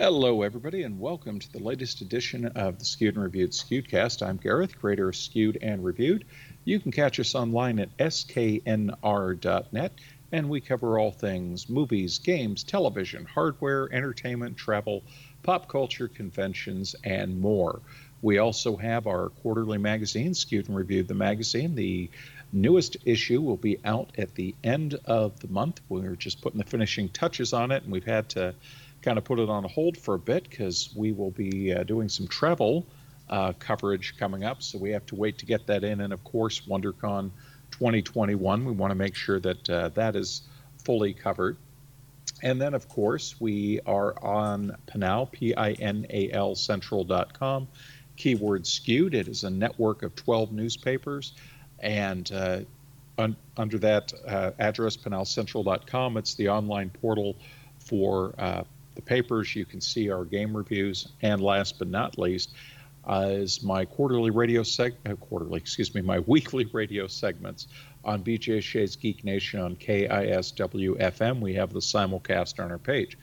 Hello, everybody, and welcome to the latest edition of the Skewed and Reviewed Skewedcast. I'm Gareth, creator of Skewed and Reviewed. You can catch us online at sknr.net, and we cover all things movies, games, television, hardware, entertainment, travel, pop culture, conventions, and more. We also have our quarterly magazine, Skewed and Reviewed the magazine. The newest issue will be out at the end of the month. We're just putting the finishing touches on it, and we've had to kind of put it on hold for a bit because we will be uh, doing some travel uh, coverage coming up. So we have to wait to get that in. And of course, WonderCon 2021, we want to make sure that uh, that is fully covered. And then, of course, we are on Pinal, P I N A L Central.com. Keyword skewed. It is a network of 12 newspapers. And uh, un- under that uh, address, PinalCentral.com, it's the online portal for uh, the papers. You can see our game reviews, and last but not least, uh, is my quarterly radio seg uh, quarterly, excuse me, my weekly radio segments on BJ Shea's Geek Nation on KISW FM. We have the simulcast on our page.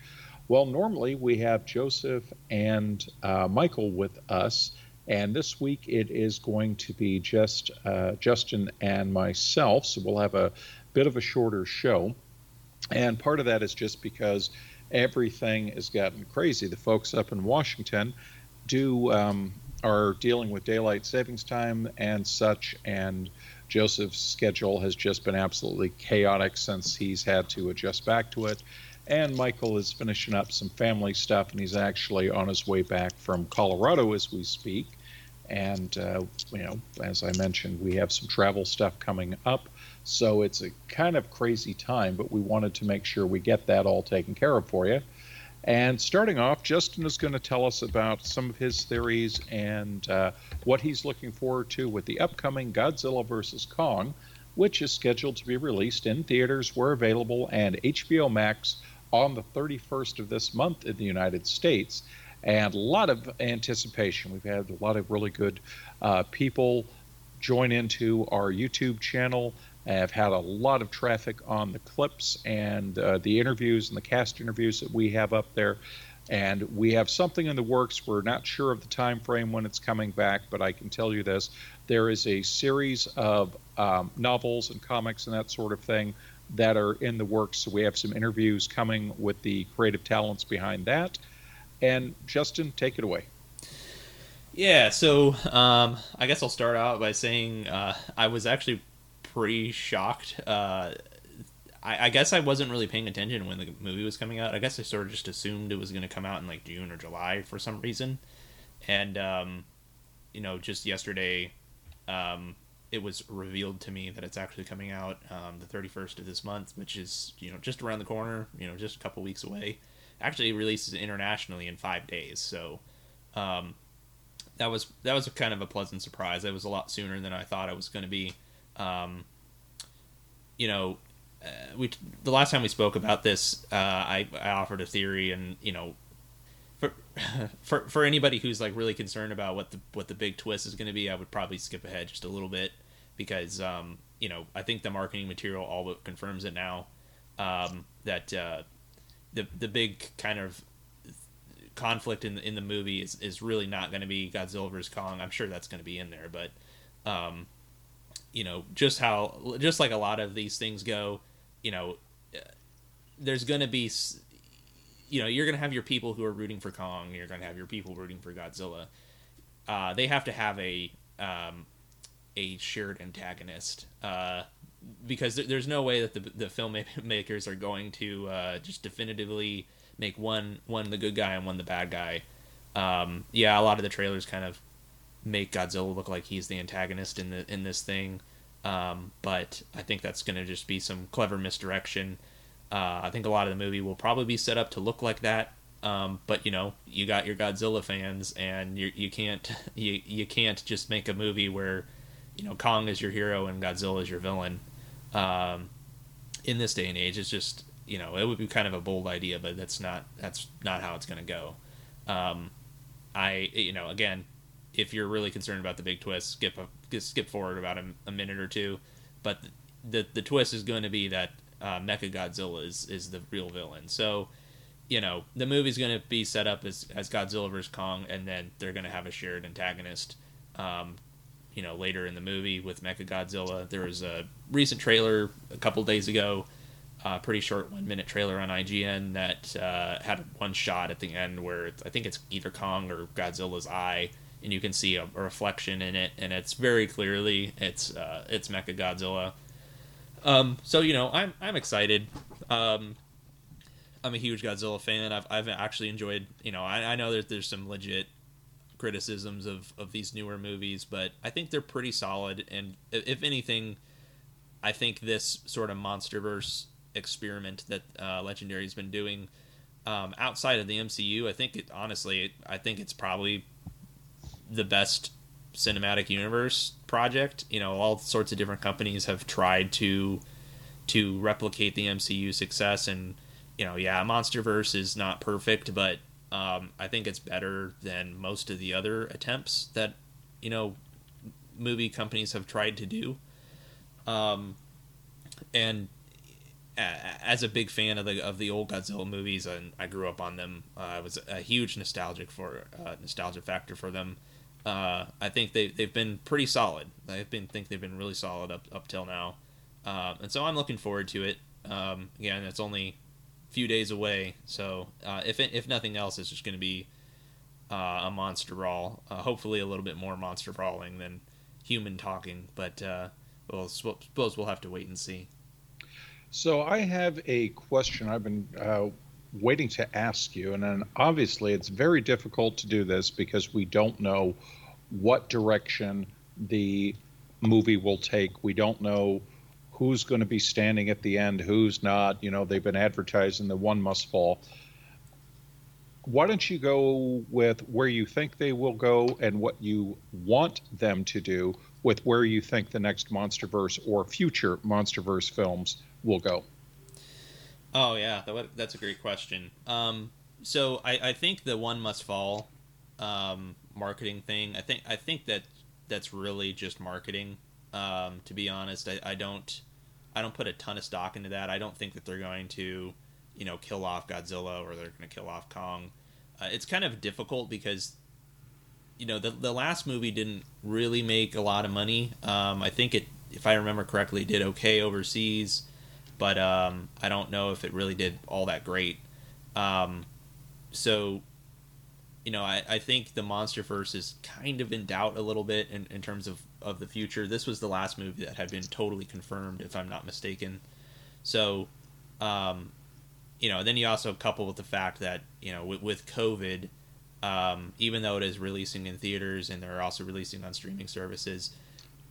Well, normally we have Joseph and uh, Michael with us, and this week it is going to be just uh, Justin and myself. So we'll have a bit of a shorter show, and part of that is just because everything has gotten crazy. The folks up in Washington do um, are dealing with daylight savings time and such, and Joseph's schedule has just been absolutely chaotic since he's had to adjust back to it. And Michael is finishing up some family stuff, and he's actually on his way back from Colorado as we speak. And, uh, you know, as I mentioned, we have some travel stuff coming up. So it's a kind of crazy time, but we wanted to make sure we get that all taken care of for you. And starting off, Justin is going to tell us about some of his theories and uh, what he's looking forward to with the upcoming Godzilla vs. Kong, which is scheduled to be released in theaters where available and HBO Max on the 31st of this month in the United States. And a lot of anticipation. We've had a lot of really good uh, people join into our YouTube channel have had a lot of traffic on the clips and uh, the interviews and the cast interviews that we have up there. And we have something in the works. We're not sure of the time frame when it's coming back, but I can tell you this: there is a series of um, novels and comics and that sort of thing that are in the works. So we have some interviews coming with the creative talents behind that. And Justin, take it away. Yeah, so um, I guess I'll start out by saying uh, I was actually pretty shocked. Uh, I, I, guess I wasn't really paying attention when the movie was coming out. I guess I sort of just assumed it was going to come out in like June or July for some reason. And, um, you know, just yesterday, um, it was revealed to me that it's actually coming out um, the 31st of this month, which is, you know, just around the corner, you know, just a couple weeks away. Actually, releases internationally in five days. So, um, that was that was kind of a pleasant surprise. It was a lot sooner than I thought it was going to be. Um, you know, uh, we the last time we spoke about this, uh, I, I offered a theory, and you know, for for for anybody who's like really concerned about what the what the big twist is going to be, I would probably skip ahead just a little bit because um, you know I think the marketing material all but confirms it now um, that uh, the the big kind of conflict in the, in the movie is, is really not going to be Godzilla vs Kong. I'm sure that's going to be in there, but um, you know just how just like a lot of these things go you know there's going to be you know you're going to have your people who are rooting for kong you're going to have your people rooting for godzilla. Uh, they have to have a um, a shared antagonist uh, because there's no way that the, the filmmakers are going to uh, just definitively make one one the good guy and one the bad guy. Um, yeah a lot of the trailers kind of make Godzilla look like he's the antagonist in the in this thing. Um, but I think that's going to just be some clever misdirection. Uh, I think a lot of the movie will probably be set up to look like that. Um, but you know, you got your Godzilla fans, and you you can't you you can't just make a movie where you know Kong is your hero and Godzilla is your villain. Um, in this day and age, it's just you know it would be kind of a bold idea, but that's not that's not how it's going to go. Um, I you know again if you're really concerned about the big twist, skip a, skip forward about a, a minute or two. But the the twist is going to be that uh, Mecha Godzilla is is the real villain. So you know, the movie's going to be set up as, as Godzilla vs. Kong, and then they're going to have a shared antagonist. Um, you know, later in the movie with Mecha Godzilla, there was a recent trailer a couple days ago, a pretty short one minute trailer on IGN that uh, had one shot at the end where I think it's either Kong or Godzilla's eye, and you can see a, a reflection in it, and it's very clearly it's uh, it's Mecha Godzilla. Um, so you know, I'm I'm excited. Um, I'm a huge Godzilla fan. I've I've actually enjoyed. You know, I, I know that there's some legit criticisms of of these newer movies, but I think they're pretty solid. And if anything, I think this sort of MonsterVerse experiment that uh, Legendary's been doing um, outside of the MCU, I think it honestly, I think it's probably the best cinematic universe project. You know, all sorts of different companies have tried to to replicate the MCU success and you know, yeah, MonsterVerse is not perfect, but um, I think it's better than most of the other attempts that you know movie companies have tried to do. Um, and as a big fan of the of the old Godzilla movies, and I grew up on them, uh, I was a huge nostalgic for uh, nostalgia factor for them. Uh, I think they they've been pretty solid. I been think they've been really solid up up till now, uh, and so I'm looking forward to it. Um, again, it's only a few days away. So uh, if if nothing else, it's just going to be uh, a monster brawl. Uh, hopefully, a little bit more monster brawling than human talking. But uh, we'll suppose we'll have to wait and see. So I have a question I've been waiting to ask you, and then obviously it's very difficult to do this because we don't know what direction the movie will take. We don't know who's going to be standing at the end, who's not. You know, they've been advertising the one must fall. Why don't you go with where you think they will go and what you want them to do with where you think the next MonsterVerse or future MonsterVerse films will go? Oh yeah, that's a great question. Um, so I, I, think the one must fall um, marketing thing. I think I think that that's really just marketing. Um, to be honest, I, I, don't I don't put a ton of stock into that. I don't think that they're going to, you know, kill off Godzilla or they're going to kill off Kong. Uh, it's kind of difficult because, you know, the the last movie didn't really make a lot of money. Um, I think it, if I remember correctly, did okay overseas, but um, I don't know if it really did all that great. Um, so you know, I, I think the MonsterVerse is kind of in doubt a little bit in, in terms of, of the future. This was the last movie that had been totally confirmed, if I'm not mistaken. So, um, you know, then you also couple with the fact that, you know, with, with COVID, um, even though it is releasing in theaters and they're also releasing on streaming services,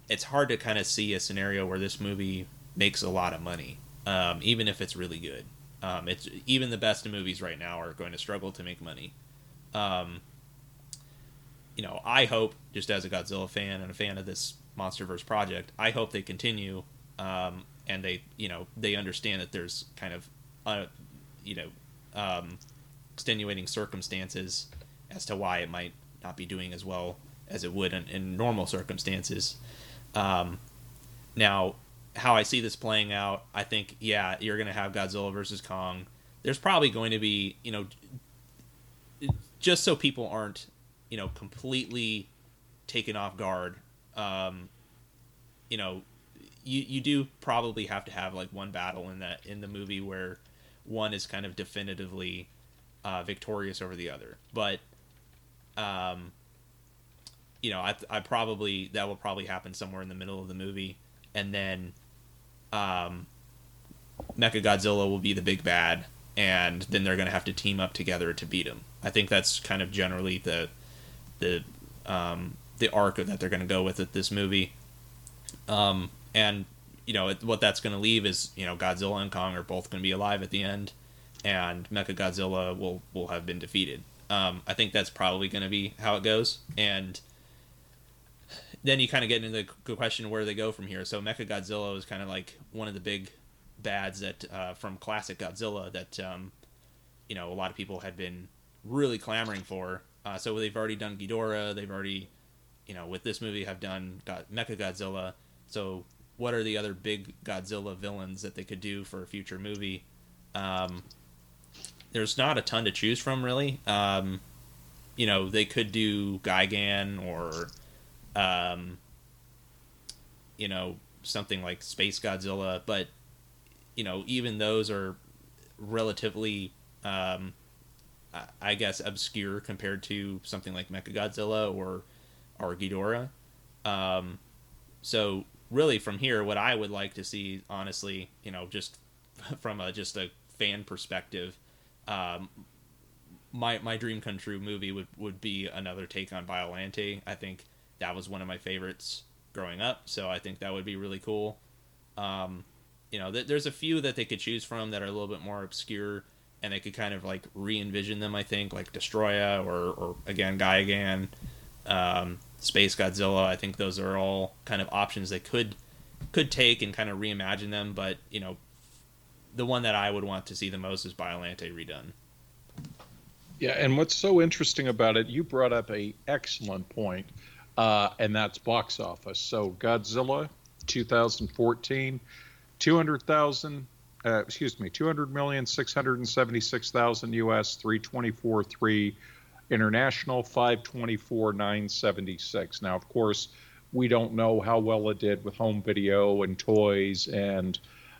it's hard to kind of see a scenario where this movie makes a lot of money, um, even if it's really good. Um, it's even the best movies right now are going to struggle to make money. Um, you know, I hope, just as a Godzilla fan and a fan of this MonsterVerse project, I hope they continue um, and they, you know, they understand that there's kind of, uh, you know, um, extenuating circumstances as to why it might not be doing as well as it would in, in normal circumstances. Um, now, how I see this playing out, I think, yeah, you're going to have Godzilla versus Kong. There's probably going to be, you know, just so people aren't, you know, completely taken off guard. Um, you know, you you do probably have to have like one battle in that in the movie where one is kind of definitively uh, victorious over the other, but um, you know, I I probably that will probably happen somewhere in the middle of the movie, and then um, Mecha Godzilla will be the big bad, and then they're going to have to team up together to beat him. I think that's kind of generally the the um, the arc that they're going to go with at this movie. Um, and you know it, what that's going to leave is you know Godzilla and Kong are both going to be alive at the end, and Mecha Godzilla will will have been defeated. Um, I think that's probably going to be how it goes, and then you kind of get into the question where they go from here. So Mecha Godzilla is kind of like one of the big bads that uh, from classic Godzilla that um, you know a lot of people had been really clamoring for. Uh, so they've already done Ghidorah. They've already, you know, with this movie have done got Mecha Godzilla. So what are the other big Godzilla villains that they could do for a future movie? Um, there's not a ton to choose from really. Um, you know, they could do Gigan or, um, you know, something like Space Godzilla, but you know, even those are relatively, um, I guess, obscure compared to something like Mechagodzilla or or. Um, so really, from here, what I would like to see, honestly, you know, just from a just a fan perspective, um, my my dream come true movie would would be another take on Biollante. I think that was one of my favorites growing up, so I think that would be really cool. Um, you know, th- there's a few that they could choose from that are a little bit more obscure, and they could kind of like re-envision them. I think like Destoroyah or or again Gigan, um, Space Godzilla. I think those are all kind of options they could could take and kind of reimagine them. But you know, the one that I would want to see the most is Biollante redone. Yeah, and what's so interesting about it, you brought up a excellent point, uh, and that's box office. So Godzilla, 2014, 200,000, uh, excuse me, 200 million, 676,000 US, 324, 3 international, 524, 976. Now, of course, we don't know how well it did with home video and toys and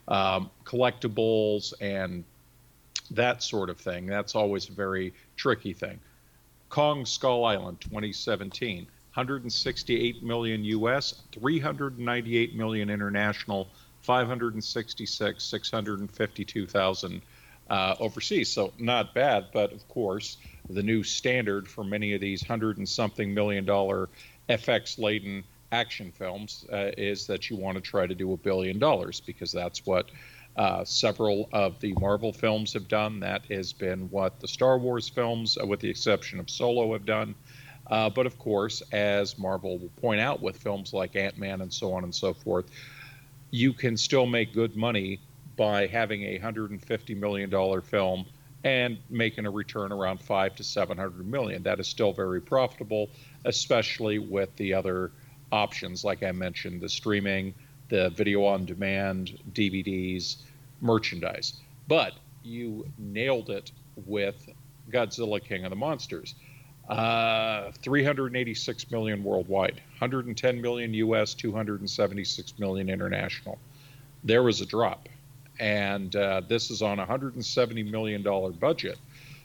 um, collectibles and that sort of thing. That's always a very tricky thing. Kong Skull Island 2017, 168 million US, 398 million international, 566, 652,000 uh, overseas. So not bad, but of course, the new standard for many of these hundred and something million dollar FX laden action films uh, is that you want to try to do a billion dollars because that's what uh, several of the Marvel films have done. That has been what the Star Wars films, uh, with the exception of Solo, have done. Uh, but of course, as Marvel will point out with films like Ant Man and so on and so forth, you can still make good money by having a $150 million film and making a return around five to 700 million. That is still very profitable, especially with the other options, like I mentioned, the streaming, the video on demand, DVDs, merchandise. But you nailed it with Godzilla King of the Monsters. Uh, 386 million worldwide, 110 million US, 276 million international. There was a drop. And uh, this is on a $170 million budget.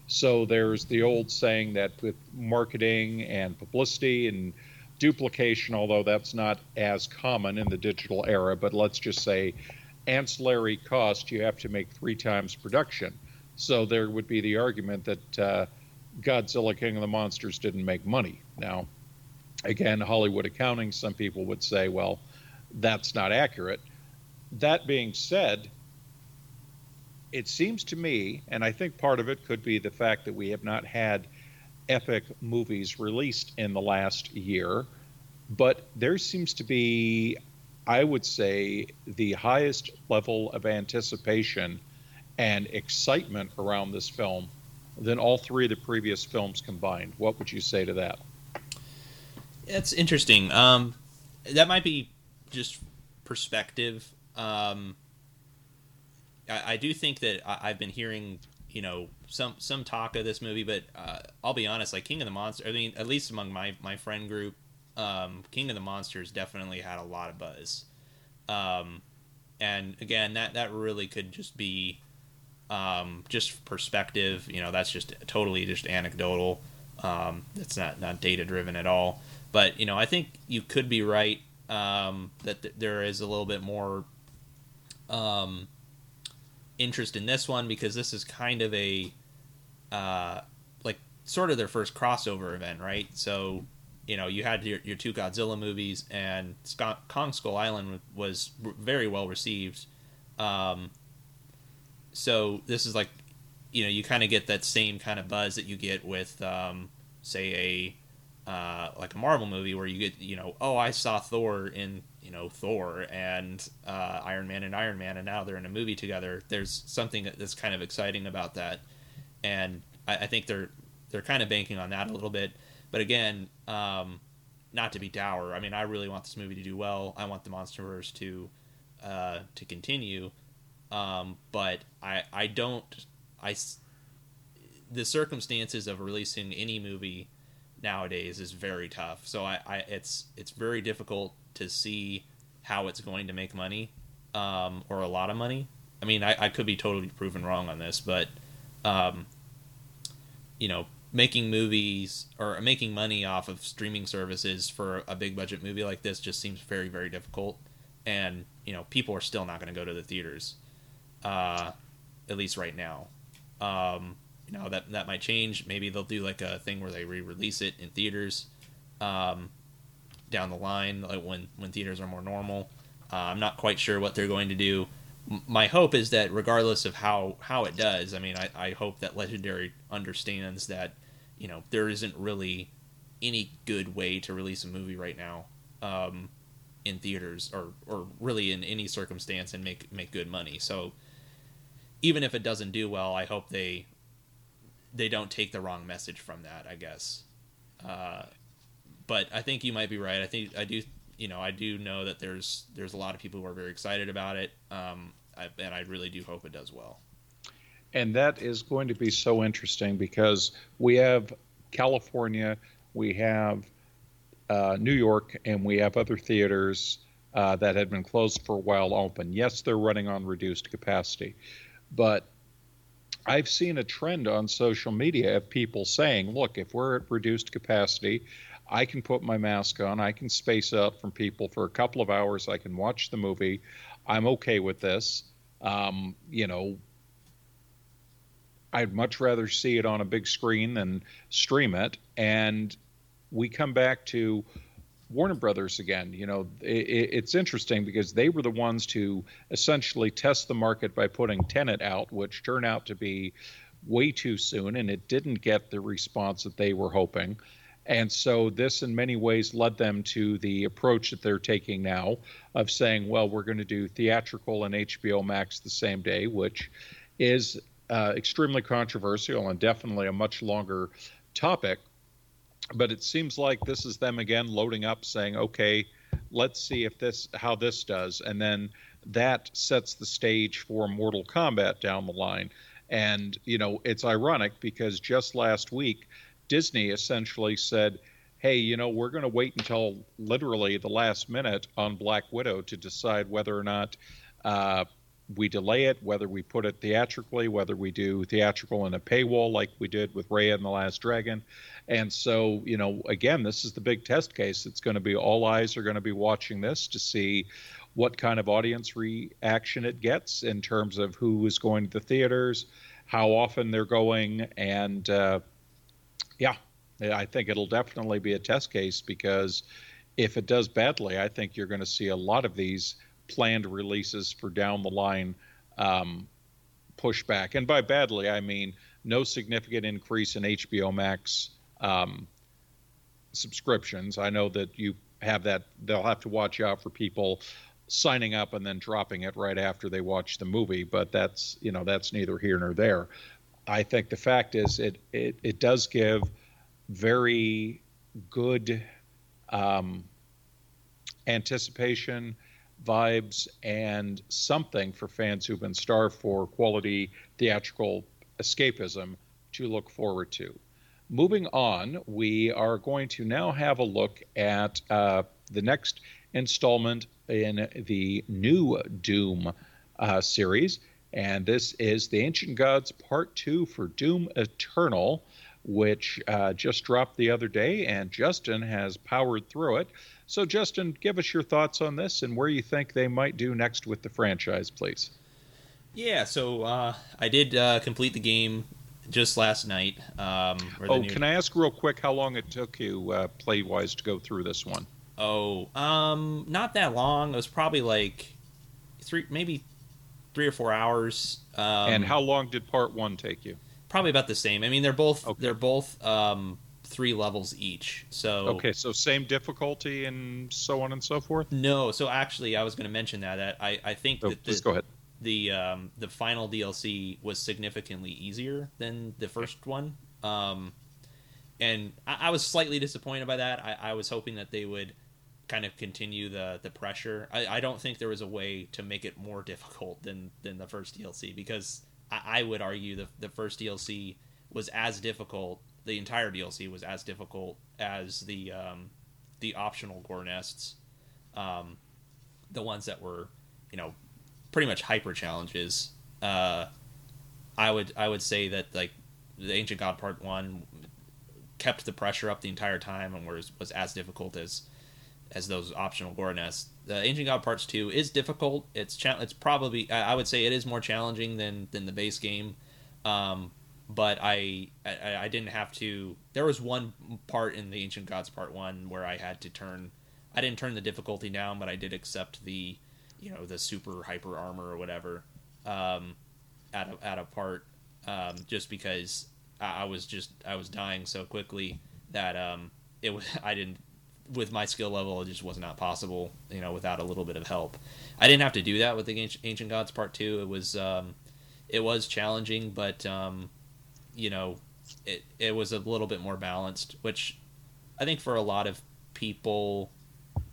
So there's the old saying that with marketing and publicity and duplication, although that's not as common in the digital era, but let's just say ancillary cost, you have to make three times production. So there would be the argument that uh, Godzilla King of the Monsters didn't make money. Now, again, Hollywood accounting, some people would say, well, that's not accurate. That being said, it seems to me, and I think part of it could be the fact that we have not had epic movies released in the last year, but there seems to be, I would say, the highest level of anticipation and excitement around this film than all three of the previous films combined. What would you say to that? That's interesting. Um, that might be just perspective. Um, I, I, do think that I, have been hearing you know some some talk of this movie, but uh, I'll be honest, like King of the Monster. I mean, at least among my my friend group, um, King of the Monsters definitely had a lot of buzz. Um, and again, that that really could just be um, just perspective. You know, that's just totally just anecdotal. Um, it's not not data driven at all. But you know, I think you could be right um, that th- there is a little bit more um, interest in this one because this is kind of a uh, like sort of their first crossover event, right? So you know you had your, your two Godzilla movies, and Scott, Kong Skull Island was very well received. Um, so this is like you know you kind of get that same kind of buzz that you get with um, say a uh, like a Marvel movie where you get you know oh I saw Thor in you know Thor and uh, Iron Man and Iron Man, and now they're in a movie together. There's something that's kind of exciting about that, and I, I think they're they're kind of banking on that a little bit. But again, um, not to be dour. I mean, I really want this movie to do well. I want the MonsterVerse to uh, to continue, um, but I I don't I the circumstances of releasing any movie nowadays is very tough. So I, I it's it's very difficult to see how it's going to make money um, or a lot of money. I mean, I, I could be totally proven wrong on this, but um, you know, making movies or making money off of streaming services for a big budget movie like this just seems very very difficult and you know people are still not going to go to the theaters uh, at least right now. Um, you know that that might change. Maybe they'll do like a thing where they re-release it in theaters um, down the line like when when theaters are more normal. Uh, i'm not quite sure what they're going to do. My hope is that regardless of how how it does, I mean, I, I hope that Legendary understands that you know there isn't really any good way to release a movie right now um, in theaters or or really in any circumstance and make make good money. So even if it doesn't do well, I hope they they don't take the wrong message from that. I guess. Uh, but I think you might be right. I think I do you know, I do know that there's there's a lot of people who are very excited about it. Um, I, and I really do hope it does well. And that is going to be so interesting because we have California, we have uh, New York, and we have other theaters uh, that had been closed for a while open. Yes, they're running on reduced capacity, but I've seen a trend on social media of people saying, look, if we're at reduced capacity, I can put my mask on, I can space out from people for a couple of hours, I can watch the movie. I'm okay with this. Um, you know, I'd much rather see it on a big screen than stream it. And we come back to Warner Brothers again. You know, it, it's interesting because they were the ones to essentially test the market by putting Tenet out, which turned out to be way too soon, and it didn't get the response that they were hoping. And so this, in many ways, led them to the approach that they're taking now of saying, well, we're going to do theatrical and HBO Max the same day, which is uh, extremely controversial and definitely a much longer topic. But it seems like this is them again loading up, saying, okay, let's see if this how this does, and then that sets the stage for Mortal Kombat down the line. And you know, it's ironic because just last week Disney essentially said, hey, you know, we're going to wait until literally the last minute on Black Widow to decide whether or not uh, we delay it, whether we put it theatrically, whether we do theatrical in a paywall like we did with Raya and the Last Dragon. And so, you know, again, this is the big test case. It's going to be all eyes are going to be watching this to see what kind of audience reaction it gets in terms of who is going to the theaters, how often they're going, and, uh, yeah, I think it'll definitely be a test case because if it does badly, I think you're going to see a lot of these planned releases for down the line um, pushback. And by badly, I mean no significant increase in HBO Max um, subscriptions. I know that you have that, they'll have to watch out for people signing up and then dropping it right after they watch the movie, but that's, you know, that's neither here nor there. I think the fact is it it, it does give very good um, anticipation, vibes, and something for fans who've been starved for quality theatrical escapism to look forward to. Moving on, we are going to now have a look at uh, the next installment in the new Doom uh, series. And this is The Ancient Gods Part 2 for Doom Eternal, which uh, just dropped the other day, and Justin has powered through it. So, Justin, give us your thoughts on this and where you think they might do next with the franchise, please. Yeah, so uh, I did uh, complete the game just last night. Um, oh, new... can I ask real quick how long it took you, uh, play wise, to go through this one? Oh, um, not that long. It was probably like three, maybe three or four hours. Um, and how long did part one take you? Probably about the same. I mean, they're both okay. they're both um, three levels each. So okay, so same difficulty and so on and so forth. No, so actually, I was going to mention that, that I I think oh, that the, go ahead. The um, the final DLC was significantly easier than the first one. Um, and I, I was slightly disappointed by that. I, I was hoping that they would kind of continue the the pressure. I, I don't think there was a way to make it more difficult than than the first DLC because I, I would argue the the first DLC was as difficult. The entire DLC was as difficult as the um, the optional gore nests, um, the ones that were, you know, pretty much hyper challenges. Uh, I would I would say that like the Ancient God Part One kept the pressure up the entire time and was was as difficult as as those optional gore nests. The Ancient God Parts Two is difficult. It's cha- it's probably I would say it is more challenging than than the base game. Um, but I, I, I didn't have to. There was one part in the Ancient Gods Part One where I had to turn. I didn't turn the difficulty down, but I did accept the, you know, the super hyper armor or whatever, um, at a at a part, um, just because I, I was just I was dying so quickly that um it was I didn't with my skill level it just was not possible you know without a little bit of help. I didn't have to do that with the Ancient, Gods Part Two. It was um, it was challenging, but um, you know, it it was a little bit more balanced, which I think for a lot of people,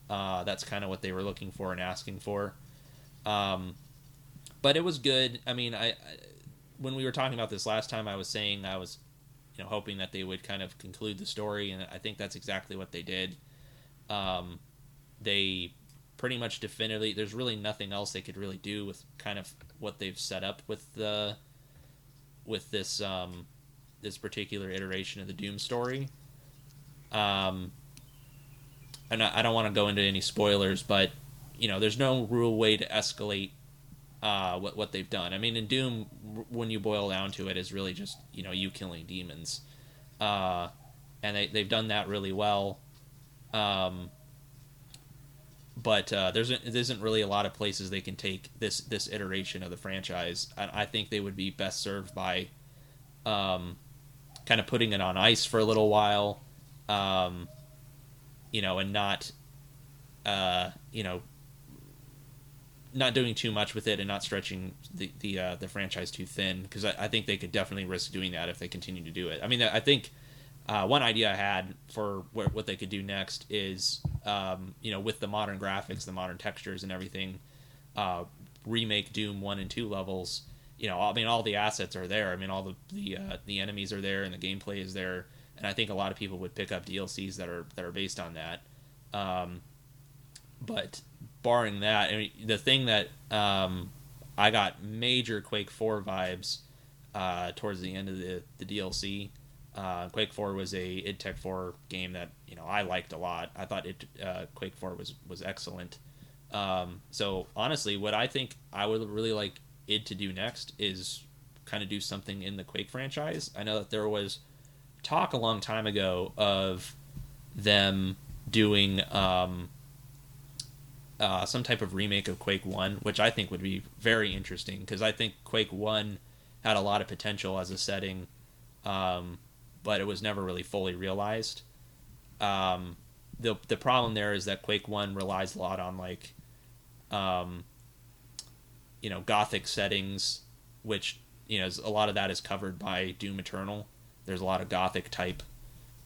uh, that's kind of what they were looking for and asking for. Um, but it was good. I mean, I, I when we were talking about this last time, I was saying I was, you know, hoping that they would kind of conclude the story, and I think that's exactly what they did. Um, they pretty much definitively. There's really nothing else they could really do with kind of what they've set up with the with this um, this particular iteration of the Doom story. Um, and I, I don't want to go into any spoilers, but you know, there's no real way to escalate uh, what what they've done. I mean, in Doom, when you boil down to it, is really just you know you killing demons, uh, and they they've done that really well. Um, but uh, there's there isn't really a lot of places they can take this this iteration of the franchise. I, I think they would be best served by, um, kind of putting it on ice for a little while, um, you know, and not, uh, you know, not doing too much with it and not stretching the the uh, the franchise too thin because I, I think they could definitely risk doing that if they continue to do it. I mean, I think uh, one idea I had for where, what they could do next is, um, you know, with the modern graphics, the modern textures, and everything, uh, remake Doom one and two levels. You know, I mean, all the assets are there. I mean, all the the uh, the enemies are there, and the gameplay is there. And I think a lot of people would pick up DLCs that are that are based on that. Um, but barring that, I mean, the thing that um, I got major Quake Four vibes uh, towards the end of the the DLC uh, Quake Four was a id Tech Four game that you know I liked a lot. I thought it uh, Quake Four was was excellent. Um, so honestly, what I think I would really like id to do next is kind of do something in the Quake franchise. I know that there was talk a long time ago of them doing um, uh, some type of remake of Quake One, which I think would be very interesting because I think Quake One had a lot of potential as a setting. Um, but it was never really fully realized. Um, the the problem there is that Quake One relies a lot on like, um, you know, gothic settings, which you know a lot of that is covered by Doom Eternal. There's a lot of gothic type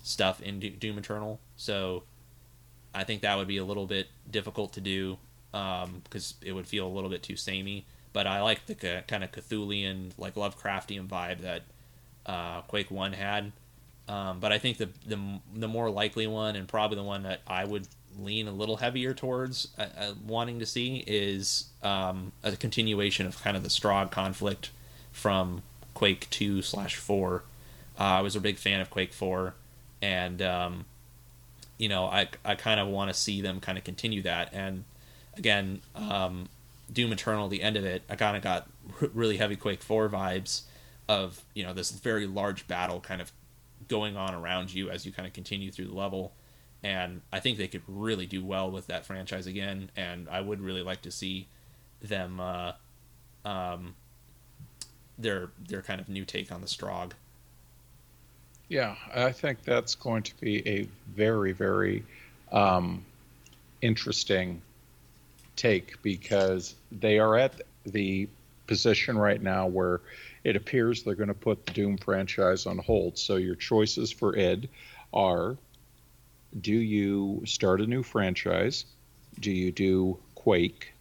stuff in Doom Eternal, so I think that would be a little bit difficult to do because um, it would feel a little bit too samey. But I like the kind of Cthulhian, like Lovecraftian vibe that uh, Quake One had. Um, but I think the, the the more likely one, and probably the one that I would lean a little heavier towards uh, uh, wanting to see, is um, a continuation of kind of the Strogg conflict from Quake two slash four. Uh, I was a big fan of Quake four, and um, you know I I kind of want to see them kind of continue that. And again, um, Doom Eternal, the end of it, I kind of got really heavy Quake four vibes of you know this very large battle kind of going on around you as you kind of continue through the level. And I think they could really do well with that franchise again. And I would really like to see them, uh, um, their their kind of new take on the Strogg. Yeah, I think that's going to be a very very um, interesting take because they are at the position right now where it appears they're going to put the Doom franchise on hold. So your choices for id are do you start a new franchise? Do you do Quake?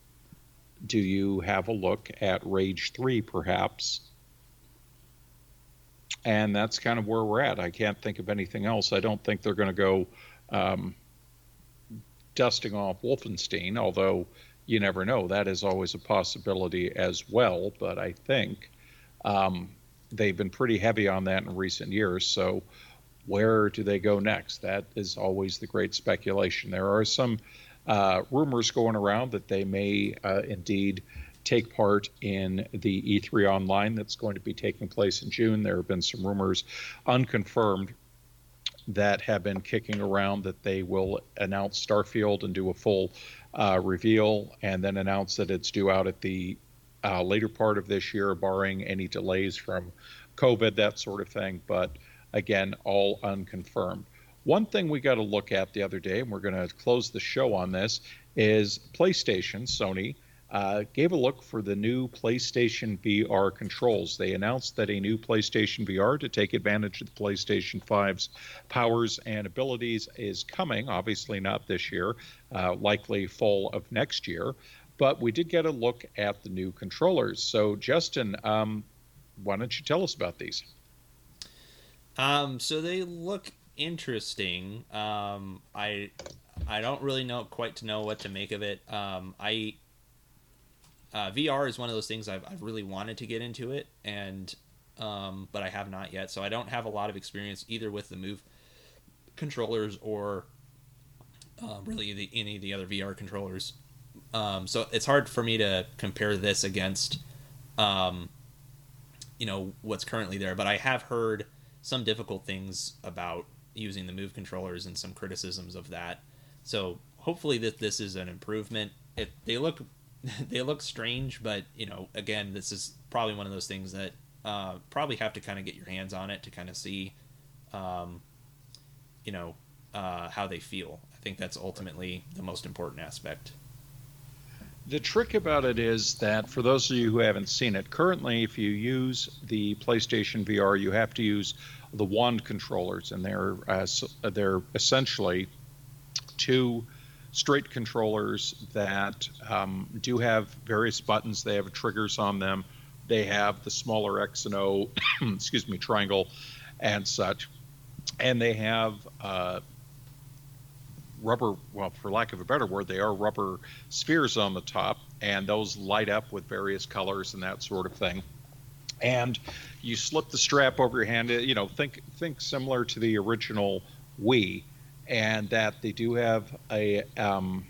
Do you have a look at Rage 3 perhaps? and that's kind of where we're at. I can't think of anything else. I don't think they're going to go um, dusting off Wolfenstein, although you never know. That is always a possibility as well. But I think um, they've been pretty heavy on that in recent years. So where do they go next? That is always the great speculation. There are some uh, rumors going around that they may uh, indeed take part in the E3 Online that's going to be taking place in June. There have been some rumors, unconfirmed, that have been kicking around that they will announce Starfield and do a full uh, reveal and then announce that it's due out at the uh, later part of this year, barring any delays from COVID, that sort of thing. But again, all unconfirmed. One thing we got to look at the other day, and we're going to close the show on this, is PlayStation, Sony uh, gave a look for the new PlayStation VR controls. They announced that a new PlayStation VR to take advantage of the PlayStation 5's powers and abilities is coming. Obviously, not this year, uh, likely fall of next year. But we did get a look at the new controllers. So, Justin, um, why don't you tell us about these? Um, so they look interesting. Um, I I don't really know quite to know what to make of it. Um, I uh, VR is one of those things I've, I've really wanted to get into it, and um, but I have not yet. So I don't have a lot of experience either with the Move controllers or uh, really the, any of the other VR controllers. Um, so it's hard for me to compare this against, um, you know, what's currently there. But I have heard some difficult things about using the Move controllers and some criticisms of that. So hopefully that this is an improvement. It, they look they look strange, but you know, again, this is probably one of those things that uh, probably have to kind of get your hands on it to kind of see, um, you know, uh, how they feel. I think that's ultimately the most important aspect. The trick about it is that for those of you who haven't seen it, currently, if you use the PlayStation VR, you have to use the wand controllers, and they're uh, they're essentially two straight controllers that um, do have various buttons. They have triggers on them. They have the smaller X and O, excuse me, triangle, and such, and they have uh, rubber. Well, for lack of a better word, they are rubber spheres on the top, and those light up with various colors and that sort of thing. And you slip the strap over your hand. You know, think think similar to the original Wii and that they do have a um,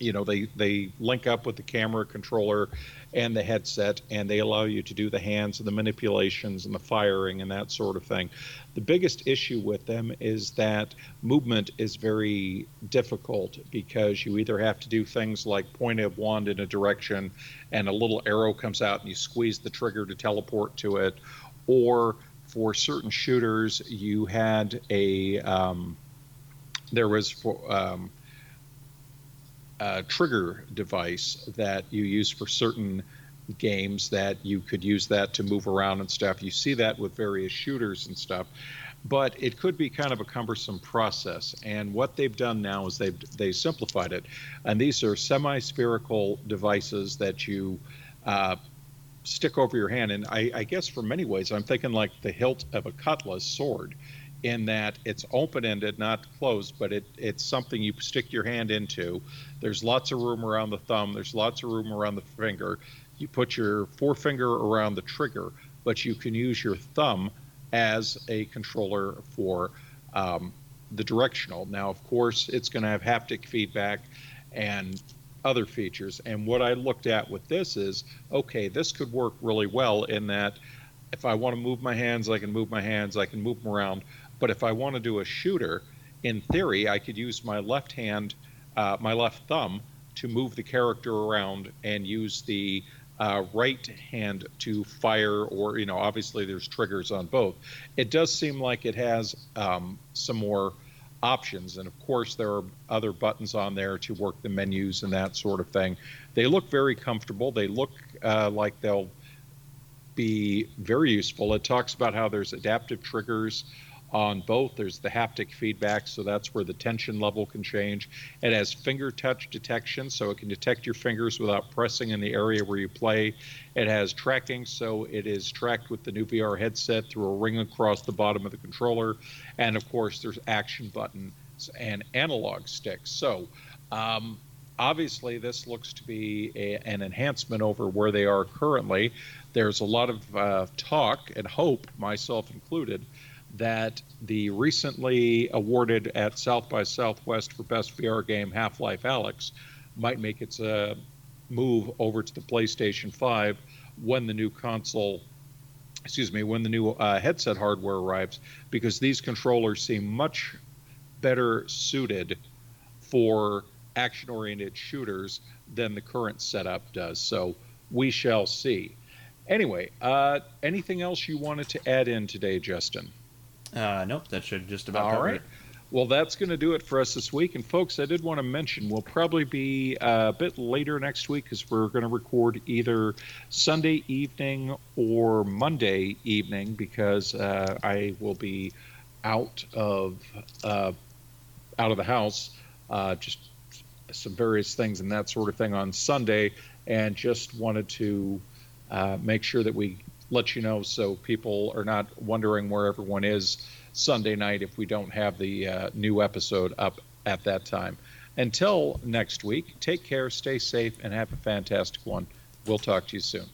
you know they they link up with the camera controller and the headset and they allow you to do the hands and the manipulations and the firing and that sort of thing. The biggest issue with them is that movement is very difficult because you either have to do things like point a wand in a direction and a little arrow comes out and you squeeze the trigger to teleport to it or for certain shooters you had a um, there was for, um, a trigger device that you use for certain games that you could use that to move around and stuff. You see that with various shooters and stuff, but it could be kind of a cumbersome process. And what they've done now is they've they simplified it, and these are semi-spherical devices that you. Uh, stick over your hand and I, I guess for many ways i'm thinking like the hilt of a cutlass sword in that it's open ended, not closed, but it, it's something you stick your hand into. There's lots of room around the thumb, there's lots of room around the finger. You put your forefinger around the trigger, but you can use your thumb as a controller for um, the directional. Now, of course, it's going to have haptic feedback and other features. And what I looked at with this is okay, this could work really well in that if I want to move my hands, I can move my hands, I can move them around. But if I want to do a shooter, in theory, I could use my left hand, uh, my left thumb, to move the character around and use the uh, right hand to fire, or, you know, obviously there's triggers on both. It does seem like it has um, some more options. And of course, there are other buttons on there to work the menus and that sort of thing. They look very comfortable. They look uh, like they'll be very useful. It talks about how there's adaptive triggers on both. There's the haptic feedback, so that's where the tension level can change. It has finger touch detection, so it can detect your fingers without pressing in the area where you play. It has tracking, so it is tracked with the new VR headset through a ring across the bottom of the controller. And of course, there's action buttons and analog sticks. So, um, obviously, this looks to be a, an enhancement over where they are currently. There's a lot of uh, talk and hope, myself included, that the recently awarded at South by Southwest for Best VR Game Half Life Alyx might make its uh, move over to the PlayStation 5 when the new console, excuse me, when the new uh, headset hardware arrives, because these controllers seem much better suited for action oriented shooters than the current setup does. So we shall see. Anyway, uh, anything else you wanted to add in today, Justin? Uh, nope, that should just about All cover right. it. Well, that's going to do it for us this week. And, folks, I did want to mention we'll probably be uh, a bit later next week because we're going to record either Sunday evening or Monday evening because uh, I will be out of uh, out of the house, uh, just some various things and that sort of thing on Sunday, and just wanted to uh, make sure that we let you know so people are not wondering where everyone is Sunday night if we don't have the uh, new episode up at that time. Until next week, take care, stay safe, and have a fantastic one. We'll talk to you soon.